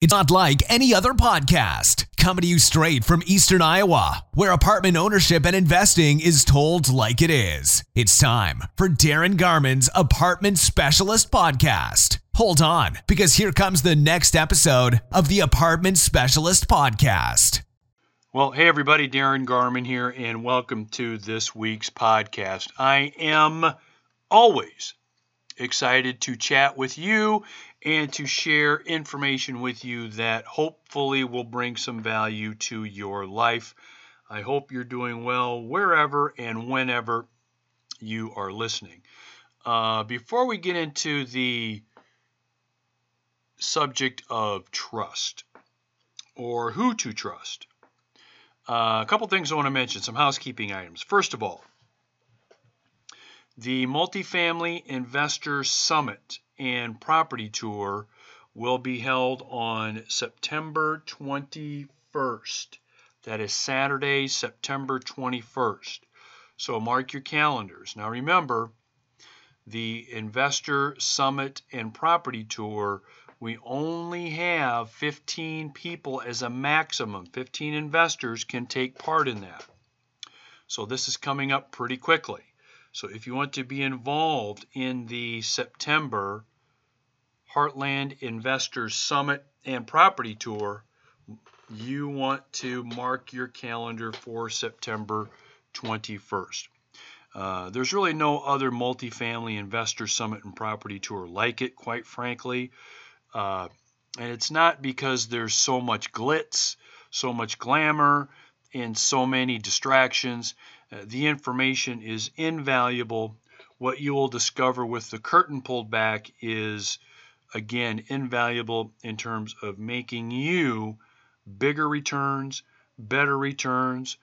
It's not like any other podcast. Coming to you straight from Eastern Iowa, where apartment ownership and investing is told like it is. It's time for Darin Garman's Apartment Specialist Podcast. Hold on, because here comes the next episode of the Apartment Specialist Podcast. Well, hey everybody, Darin Garman here, and welcome to this week's podcast. I am always excited to chat with you and to share information with you that hopefully will bring some value to your life. I hope you're doing well wherever and whenever you are listening. Uh, before we get into the subject of trust or who to trust, uh, a couple things I want to mention, some housekeeping items. First of all, the Multifamily Investor Summit and Property Tour will be held on September 21st. That is Saturday, September 21st. So mark your calendars. Now remember, the Investor Summit and Property Tour, we only have 15 people as a maximum. 15 investors can take part in that. So this is coming up pretty quickly. So if you want to be involved in the September Heartland Investors Summit and Property Tour, you want to mark your calendar for September 21st. Uh, there's really no other multifamily investor summit and property tour like it, quite frankly. Uh, and it's not because there's so much glitz, so much glamour, and so many distractions. Uh, the information is invaluable. What you will discover with the curtain pulled back is, again, invaluable in terms of making you bigger returns, better returns,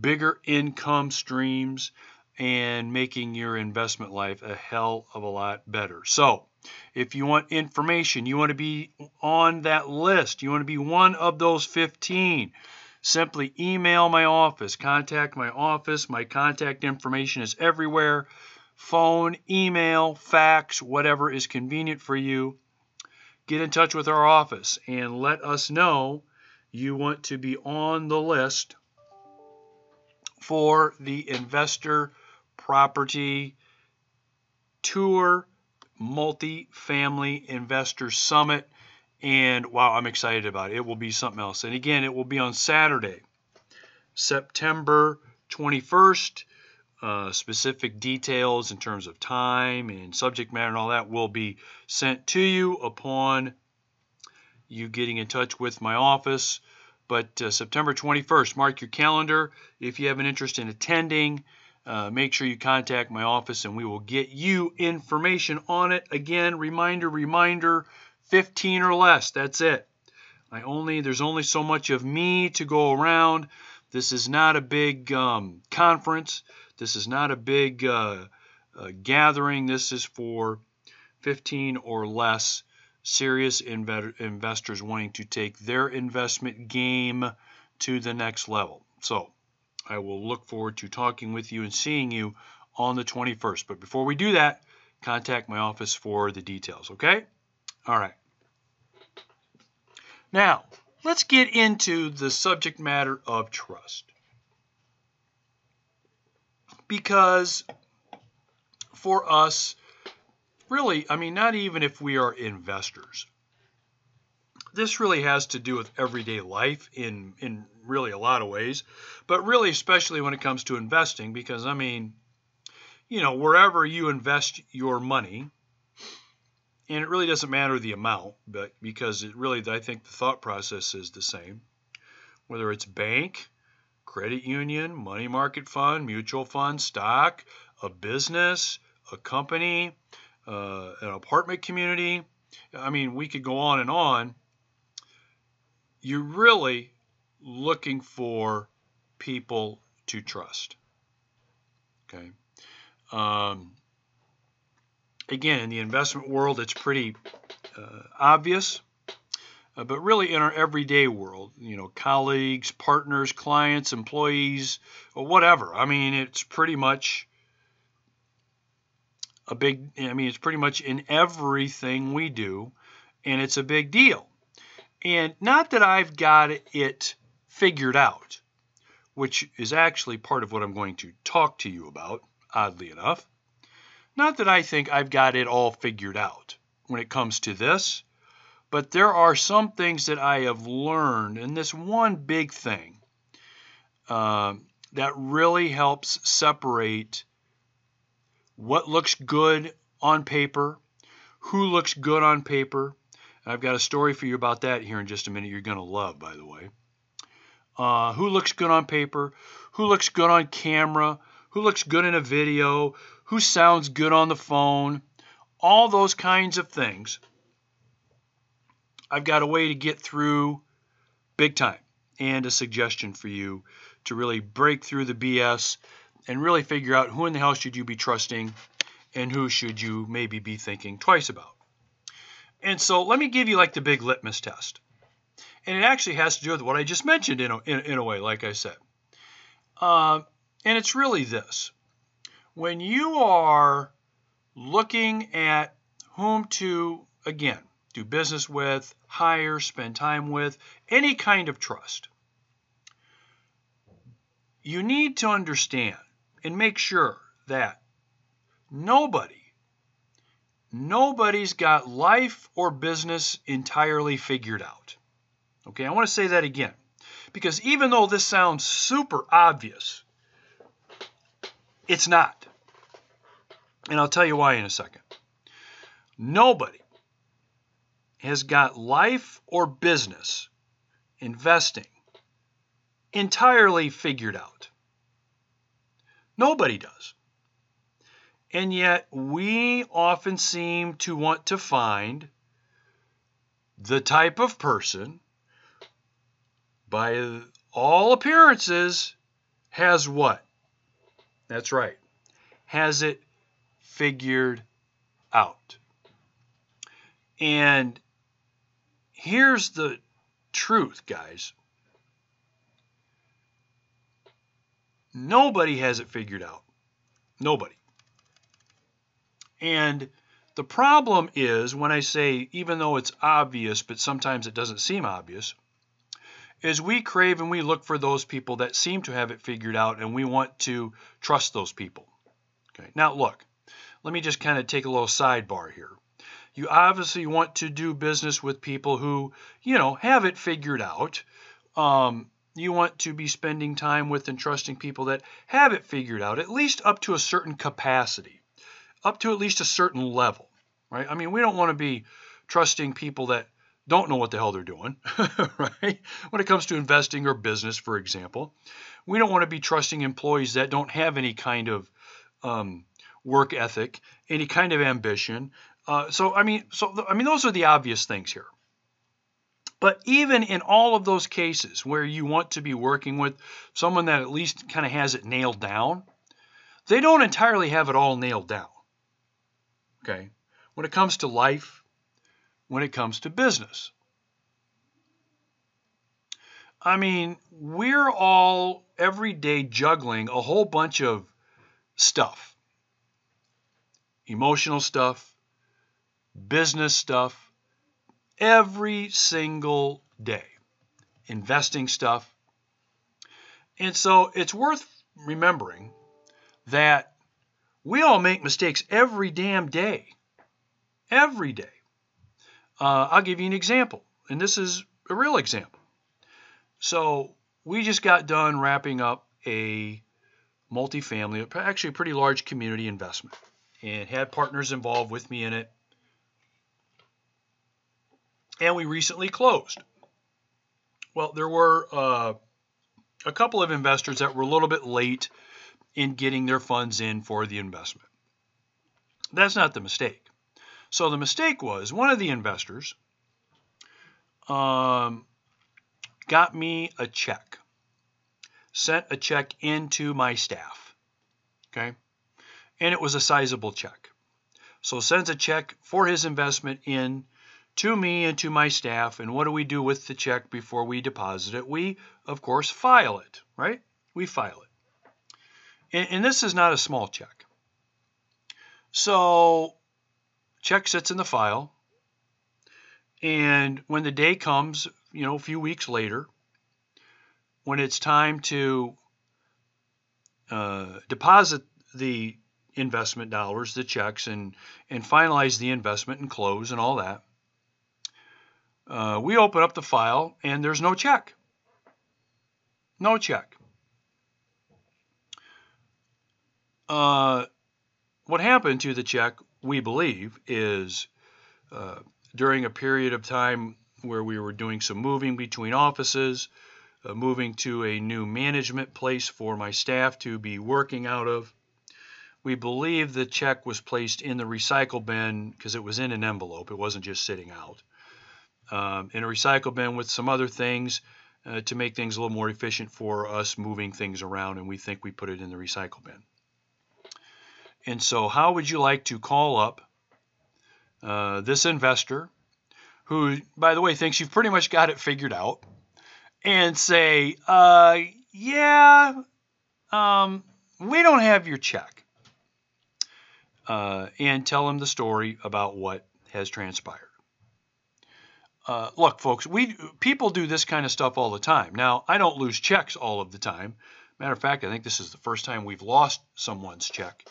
bigger income streams, and making your investment life a hell of a lot better. So, if you want information, you want to be on that list, you want to be one of those 15 simply email my office, contact my office. My contact information is everywhere phone, email, fax, whatever is convenient for you. Get in touch with our office and let us know you want to be on the list for the Investor Property Tour Multi-Family Investor Summit and wow, I'm excited about it. It will be something else. And again, it will be on Saturday, September 21st. Uh, specific details in terms of time and subject matter and all that will be sent to you upon you getting in touch with my office. But uh, September 21st, mark your calendar. If you have an interest in attending, uh, make sure you contact my office and we will get you information on it. Again, reminder, reminder 15 or less. That's it. I only there's only so much of me to go around. This is not a big um, conference. This is not a big uh, uh, gathering. This is for 15 or less serious inv- investors wanting to take their investment game to the next level. So I will look forward to talking with you and seeing you on the 21st. But before we do that, contact my office for the details, okay? All right. Now, let's get into the subject matter of trust. Because for us, really, I mean, not even if we are investors, this really has to do with everyday life in, in really a lot of ways, but really, especially when it comes to investing, because I mean, you know, wherever you invest your money, and it really doesn't matter the amount, but because it really, I think the thought process is the same. Whether it's bank, credit union, money market fund, mutual fund, stock, a business, a company, uh, an apartment community. I mean, we could go on and on. You're really looking for people to trust. Okay. Um, again, in the investment world, it's pretty uh, obvious. Uh, but really, in our everyday world, you know, colleagues, partners, clients, employees, or whatever. I mean, it's pretty much a big. I mean, it's pretty much in everything we do, and it's a big deal. And not that I've got it figured out, which is actually part of what I'm going to talk to you about, oddly enough. Not that I think I've got it all figured out when it comes to this, but there are some things that I have learned, and this one big thing uh, that really helps separate what looks good on paper, who looks good on paper. I've got a story for you about that here in just a minute. You're going to love, by the way. Uh, who looks good on paper? Who looks good on camera? Who looks good in a video? Who sounds good on the phone? All those kinds of things. I've got a way to get through big time and a suggestion for you to really break through the BS and really figure out who in the hell should you be trusting and who should you maybe be thinking twice about. And so let me give you like the big litmus test. And it actually has to do with what I just mentioned in a, in, in a way, like I said. Uh, and it's really this when you are looking at whom to, again, do business with, hire, spend time with, any kind of trust, you need to understand and make sure that nobody nobody's got life or business entirely figured out. Okay, I want to say that again. Because even though this sounds super obvious, it's not. And I'll tell you why in a second. Nobody has got life or business investing entirely figured out. Nobody does. And yet, we often seem to want to find the type of person, by all appearances, has what? That's right, has it figured out. And here's the truth, guys. Nobody has it figured out. Nobody. And the problem is when I say, even though it's obvious, but sometimes it doesn't seem obvious, is we crave and we look for those people that seem to have it figured out and we want to trust those people. Okay. Now, look, let me just kind of take a little sidebar here. You obviously want to do business with people who, you know, have it figured out. Um, you want to be spending time with and trusting people that have it figured out, at least up to a certain capacity, up to at least a certain level, right? I mean, we don't want to be trusting people that don't know what the hell they're doing, right? When it comes to investing or business, for example, we don't want to be trusting employees that don't have any kind of um, work ethic, any kind of ambition. Uh, so I mean, so I mean, those are the obvious things here. But even in all of those cases where you want to be working with someone that at least kind of has it nailed down, they don't entirely have it all nailed down. Okay? When it comes to life, when it comes to business. I mean, we're all every day juggling a whole bunch of stuff emotional stuff, business stuff, every single day, investing stuff. And so it's worth remembering that we all make mistakes every damn day. Every day. Uh, I'll give you an example, and this is a real example. So we just got done wrapping up a multifamily, actually a pretty large community investment and had partners involved with me in it. And we recently closed. Well, there were uh, a couple of investors that were a little bit late in getting their funds in for the investment. That's not the mistake. So the mistake was one of the investors um, got me a check, sent a check into my staff. Okay and it was a sizable check. So sends a check for his investment in to me and to my staff. And what do we do with the check before we deposit it? We, of course, file it, right? We file it. And, and this is not a small check. So check sits in the file. And when the day comes you know, a few weeks later, when it's time to uh, deposit the investment dollars, the checks, and and finalize the investment and close and all that, uh, we open up the file and there's no check. No check. Uh, what happened to the check, we believe, is uh, during a period of time where we were doing some moving between offices, uh, moving to a new management place for my staff to be working out of. We believe the check was placed in the recycle bin because it was in an envelope. It wasn't just sitting out. Um, in a recycle bin with some other things uh, to make things a little more efficient for us moving things around, and we think we put it in the recycle bin. And so, how would you like to call up uh, this investor, who, by the way, thinks you've pretty much got it figured out, and say, uh, yeah, um, we don't have your check, uh, and tell him the story about what has transpired. Uh, look, folks, we people do this kind of stuff all the time. Now, I don't lose checks all of the time. Matter of fact, I think this is the first time we've lost someone's check.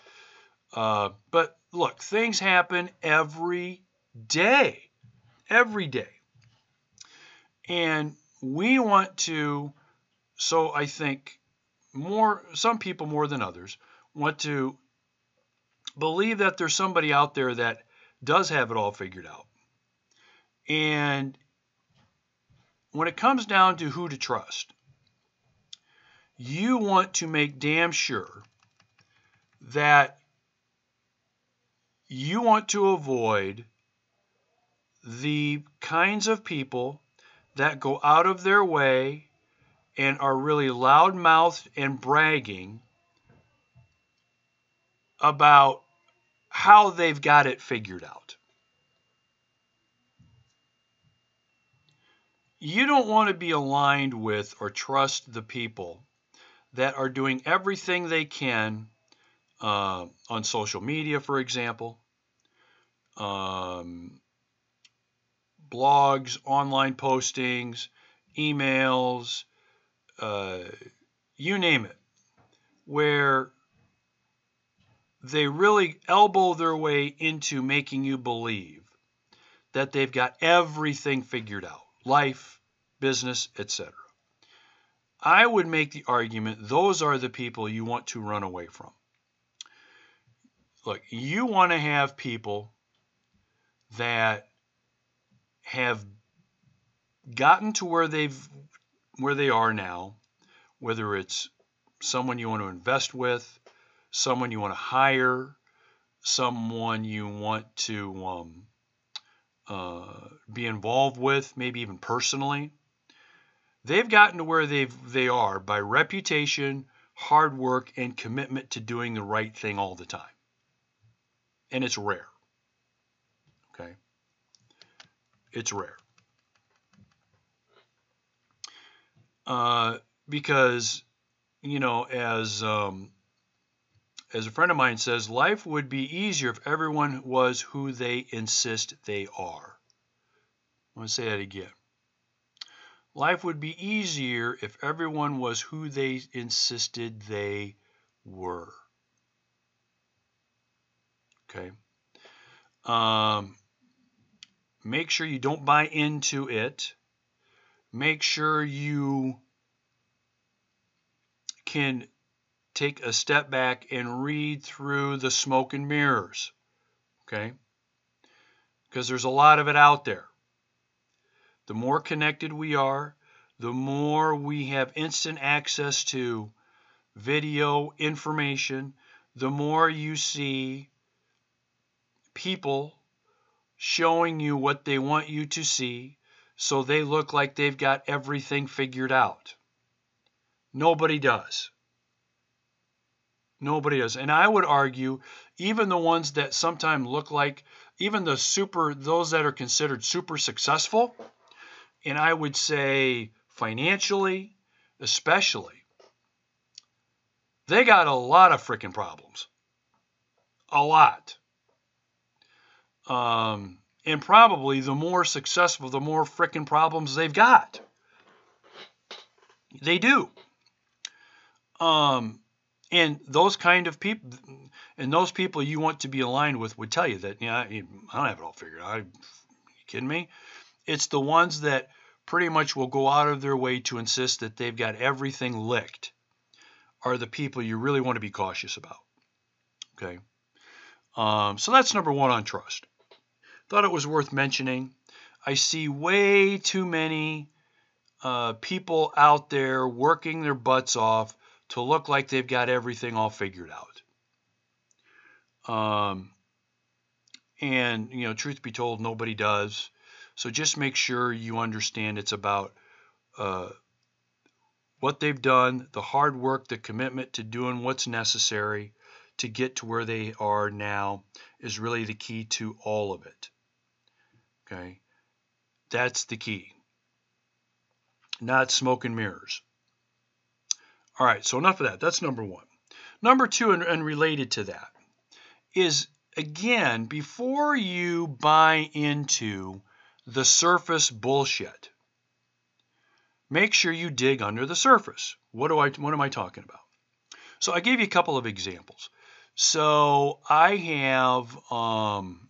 Uh, but look, things happen every day, every day, and we want to. So I think more, some people more than others want to believe that there's somebody out there that does have it all figured out and when it comes down to who to trust, you want to make damn sure that you want to avoid the kinds of people that go out of their way and are really loudmouthed and bragging about how they've got it figured out. You don't want to be aligned with or trust the people that are doing everything they can uh, on social media, for example, um, blogs, online postings, emails, uh, you name it, where they really elbow their way into making you believe that they've got everything figured out life, business, etc. I would make the argument those are the people you want to run away from. Look, you want to have people that have gotten to where they've where they are now, whether it's someone you want to invest with, someone you want to hire, someone you want to um, uh, be involved with, maybe even personally. They've gotten to where they've they are by reputation, hard work, and commitment to doing the right thing all the time. And it's rare. Okay? It's rare. Uh, because, you know, as um, as a friend of mine says, life would be easier if everyone was who they insist they are. I want to say that again. Life would be easier if everyone was who they insisted they were. Okay. Um, make sure you don't buy into it. Make sure you can take a step back and read through the smoke and mirrors. Okay? Because there's a lot of it out there. The more connected we are, the more we have instant access to video information, the more you see people showing you what they want you to see so they look like they've got everything figured out. Nobody does. Nobody does. And I would argue, even the ones that sometimes look like, even the super, those that are considered super successful, and I would say financially, especially, they got a lot of freaking problems. A lot. Um, and probably the more successful, the more frickin' problems they've got. They do. Um, and those kind of people, and those people you want to be aligned with would tell you that, yeah, I don't have it all figured out. Are you kidding me? It's the ones that pretty much will go out of their way to insist that they've got everything licked are the people you really want to be cautious about. Okay. Um, so that's number one on trust. Thought it was worth mentioning. I see way too many uh, people out there working their butts off to look like they've got everything all figured out. Um, and, you know, truth be told, nobody does. So just make sure you understand it's about uh, what they've done, the hard work, the commitment to doing what's necessary to get to where they are now is really the key to all of it. Okay? That's the key. Not smoke and mirrors. All right, so enough of that. That's number one. Number two, and, and related to that, is again, before you buy into the surface bullshit, make sure you dig under the surface. What do I what am I talking about? So I gave you a couple of examples. So I have um,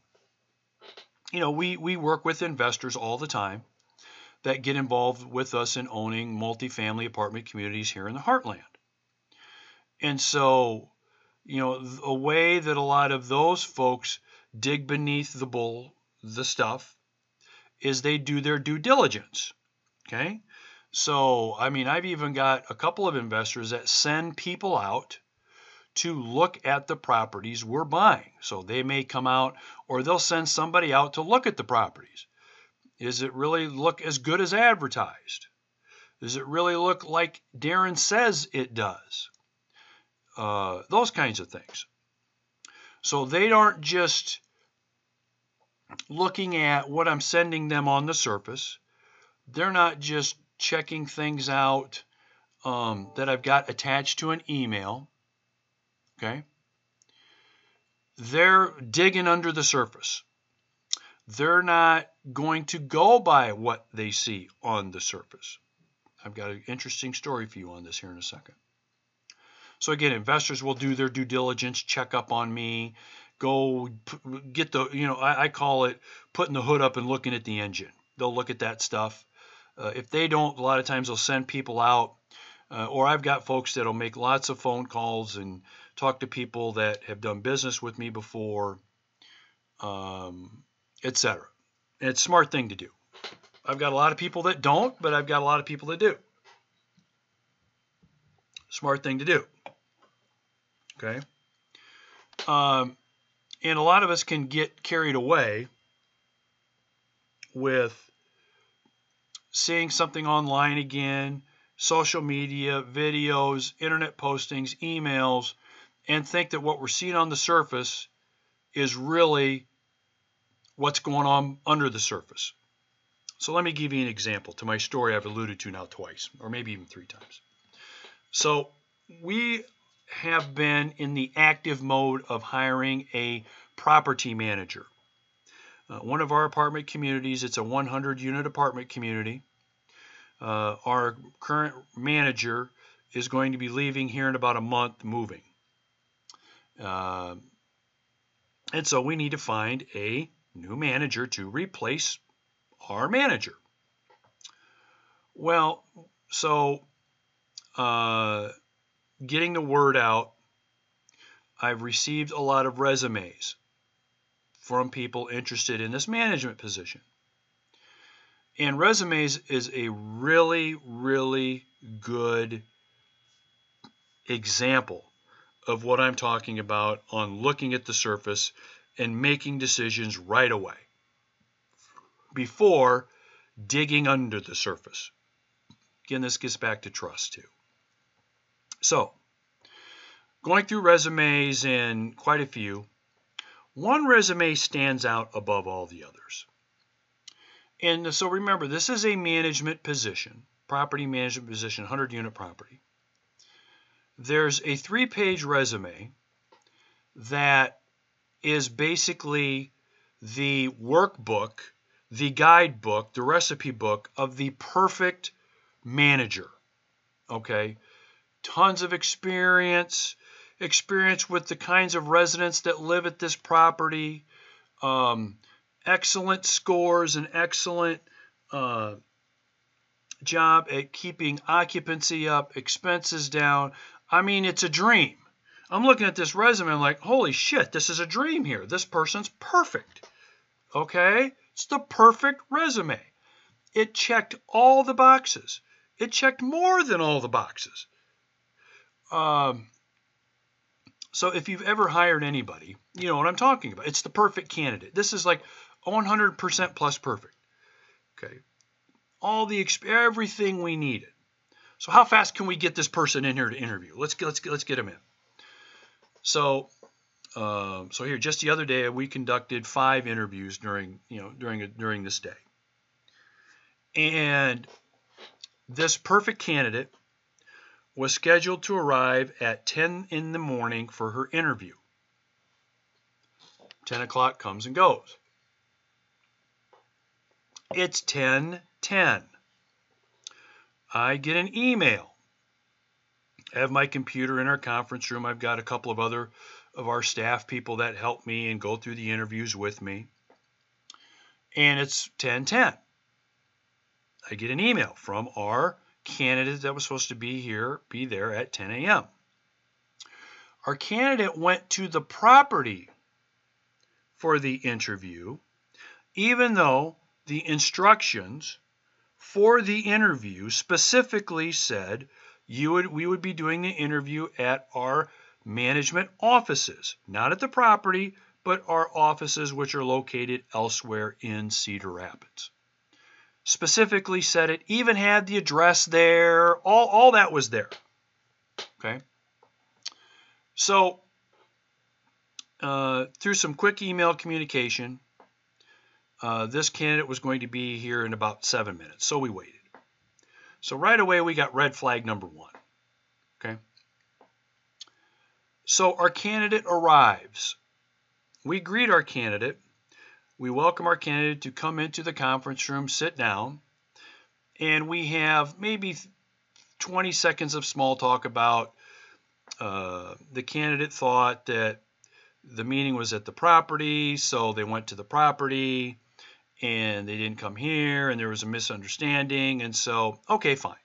you know, we we work with investors all the time that get involved with us in owning multifamily apartment communities here in the heartland. And so, you know, a way that a lot of those folks dig beneath the bull, the stuff, is they do their due diligence. Okay? So, I mean, I've even got a couple of investors that send people out to look at the properties we're buying. So they may come out or they'll send somebody out to look at the properties. Does it really look as good as advertised? Does it really look like Darin says it does? Uh, those kinds of things. So they aren't just looking at what I'm sending them on the surface. They're not just checking things out um, that I've got attached to an email. Okay? They're digging under the surface. They're not going to go by what they see on the surface. I've got an interesting story for you on this here in a second. So again, investors will do their due diligence, check up on me, go get the, you know, I, I call it putting the hood up and looking at the engine. They'll look at that stuff. Uh, if they don't, a lot of times they'll send people out, uh, or I've got folks that'll make lots of phone calls and talk to people that have done business with me before, um, etc. And it's a smart thing to do. I've got a lot of people that don't, but I've got a lot of people that do. Smart thing to do. Okay. Um, and a lot of us can get carried away with seeing something online again, social media, videos, internet postings, emails, and think that what we're seeing on the surface is really what's going on under the surface. So let me give you an example to my story I've alluded to now twice, or maybe even three times. So we have been in the active mode of hiring a property manager. Uh, one of our apartment communities, it's a 100 unit apartment community. Uh, our current manager is going to be leaving here in about a month, moving. Uh, and so we need to find a new manager to replace our manager. Well, so uh, getting the word out, I've received a lot of resumes from people interested in this management position. And resumes is a really, really good example of what I'm talking about on looking at the surface and making decisions right away before digging under the surface. Again, this gets back to trust too. So, going through resumes and quite a few, one resume stands out above all the others. And so remember, this is a management position, property management position, 100 unit property. There's a three page resume that is basically the workbook, the guidebook, the recipe book of the perfect manager. Okay? Tons of experience, experience with the kinds of residents that live at this property, um, excellent scores and excellent uh, job at keeping occupancy up, expenses down. I mean, it's a dream. I'm looking at this resume, I'm like, holy shit, this is a dream here. This person's perfect. Okay? It's the perfect resume. It checked all the boxes. It checked more than all the boxes. Um, so if you've ever hired anybody, you know what I'm talking about. It's the perfect candidate. This is like 100% plus perfect. Okay. All the everything we needed. So how fast can we get this person in here to interview? Let's get, let's let's get him in. So um, so here, just the other day, we conducted five interviews during you know during a, during this day, and this perfect candidate was scheduled to arrive at 10 in the morning for her interview. 10 o'clock comes and goes. It's 10:10. I get an email. Have my computer in our conference room. I've got a couple of other of our staff people that help me and go through the interviews with me. And it's 10:10. I get an email from our candidate that was supposed to be here, be there at 10 a.m. Our candidate went to the property for the interview, even though the instructions for the interview specifically said you would we would be doing the interview at our management offices, not at the property, but our offices which are located elsewhere in Cedar Rapids. Specifically said it, even had the address there, all, all that was there. Okay. So, uh, through some quick email communication, uh, this candidate was going to be here in about seven minutes, so we waited. So, right away, we got red flag number one. Okay. So our candidate arrives. We greet our candidate. We welcome our candidate to come into the conference room, sit down, and we have maybe 20 seconds of small talk about uh, the candidate thought that the meeting was at the property, so they went to the property and they didn't come here and there was a misunderstanding. And so, okay, fine.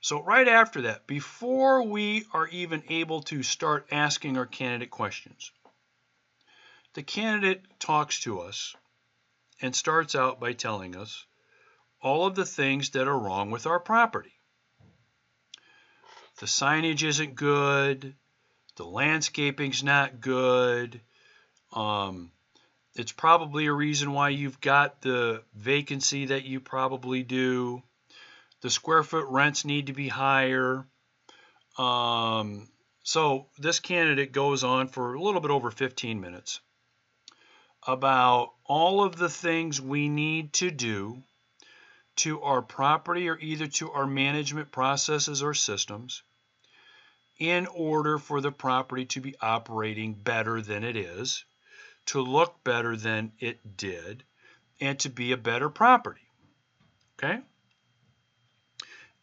So right after that, before we are even able to start asking our candidate questions, the candidate talks to us and starts out by telling us all of the things that are wrong with our property. The signage isn't good. The landscaping's not good. Um, it's probably a reason why you've got the vacancy that you probably do. The square foot rents need to be higher. Um, so this candidate goes on for a little bit over 15 minutes about all of the things we need to do to our property or either to our management processes or systems in order for the property to be operating better than it is, to look better than it did, and to be a better property. Okay?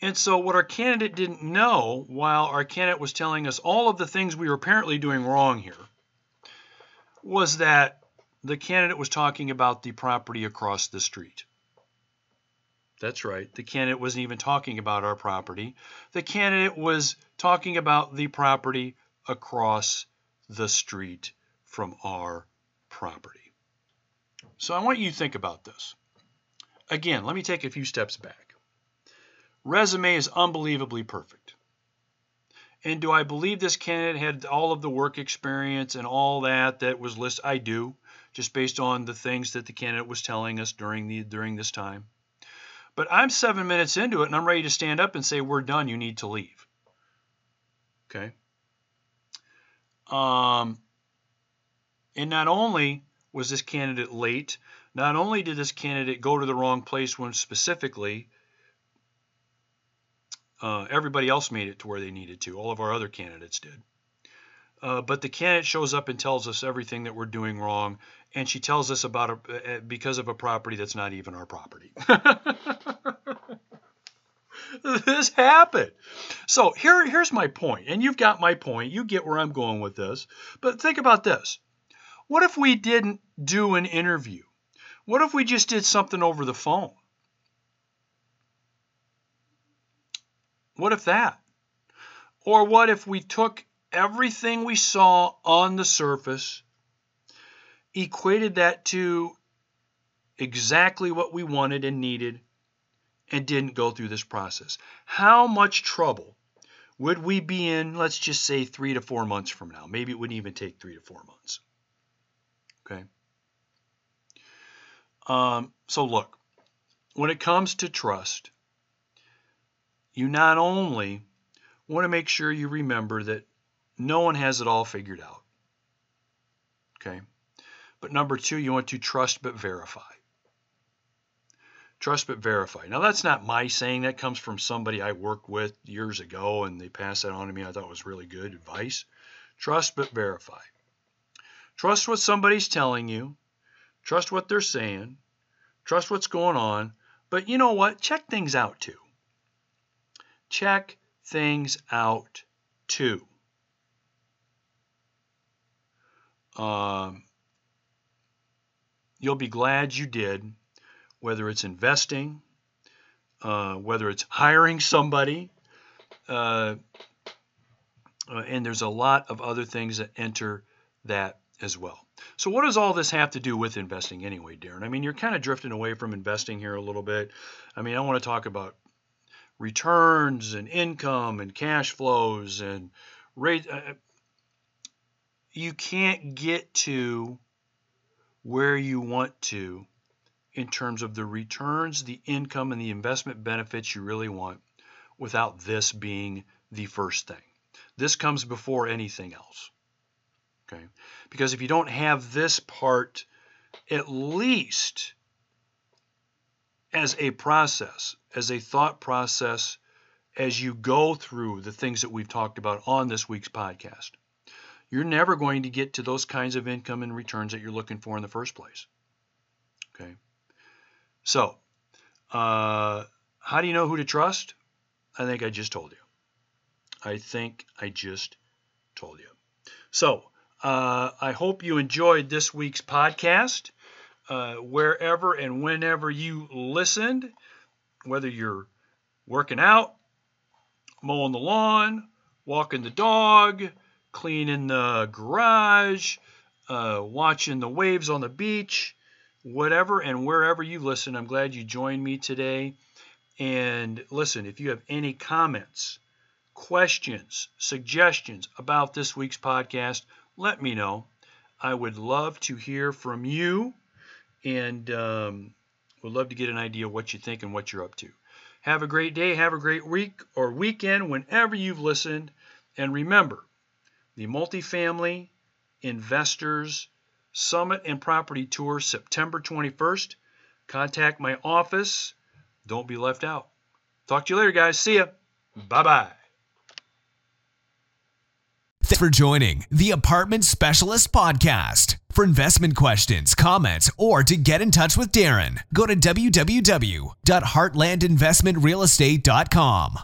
And so, what our candidate didn't know, while our candidate was telling us all of the things we were apparently doing wrong here, was that the candidate was talking about the property across the street. That's right. The candidate wasn't even talking about our property. The candidate was talking about the property across the street from our property. So I want you to think about this. Again, let me take a few steps back resume is unbelievably perfect. And do I believe this candidate had all of the work experience and all that that was listed? I do, just based on the things that the candidate was telling us during the during this time. But I'm seven minutes into it and I'm ready to stand up and say, We're done, you need to leave. Okay. Um, and not only was this candidate late, not only did this candidate go to the wrong place when specifically, uh, everybody else made it to where they needed to. All of our other candidates did. Uh, but the candidate shows up and tells us everything that we're doing wrong and she tells us about a, because of a property that's not even our property. this happened. So here, here's my point, and you've got my point. You get where I'm going with this. But think about this. What if we didn't do an interview? What if we just did something over the phone? What if that? Or what if we took everything we saw on the surface, equated that to exactly what we wanted and needed, and didn't go through this process? How much trouble would we be in, let's just say three to four months from now? Maybe it wouldn't even take three to four months. Okay. Um, so, look, when it comes to trust, you not only want to make sure you remember that no one has it all figured out. Okay. But number two, you want to trust but verify. Trust but verify. Now, that's not my saying. That comes from somebody I worked with years ago, and they passed that on to me. I thought it was really good advice. Trust but verify. Trust what somebody's telling you. Trust what they're saying. Trust what's going on. But you know what? Check things out too. Check things out too. Um, you'll be glad you did, whether it's investing, uh, whether it's hiring somebody, uh, uh, and there's a lot of other things that enter that as well. So, what does all this have to do with investing anyway, Darin? I mean, you're kind of drifting away from investing here a little bit. I mean, I want to talk about returns and income and cash flows and rate. Uh, you can't get to where you want to in terms of the returns, the income, and the investment benefits you really want without this being the first thing. This comes before anything else. Okay? Because if you don't have this part, at least as a process, as a thought process, as you go through the things that we've talked about on this week's podcast, you're never going to get to those kinds of income and returns that you're looking for in the first place. Okay. So, uh, how do you know who to trust? I think I just told you. I think I just told you. So, uh, I hope you enjoyed this week's podcast. Uh, wherever and whenever you listened, whether you're working out, mowing the lawn, walking the dog, cleaning the garage, uh, watching the waves on the beach, whatever and wherever you listen, I'm glad you joined me today. And listen, if you have any comments, questions, suggestions about this week's podcast, let me know. I would love to hear from you and um, would love to get an idea what you think and what you're up to. Have a great day, have a great week or weekend whenever you've listened. And remember, the Multifamily Investors Summit and Property Tour, September 21st. Contact my office. Don't be left out. Talk to you later, guys. See ya. Bye bye. For joining the Apartment Specialist Podcast. For investment questions, comments, or to get in touch with Darin, go to www.heartlandinvestmentrealestate.com.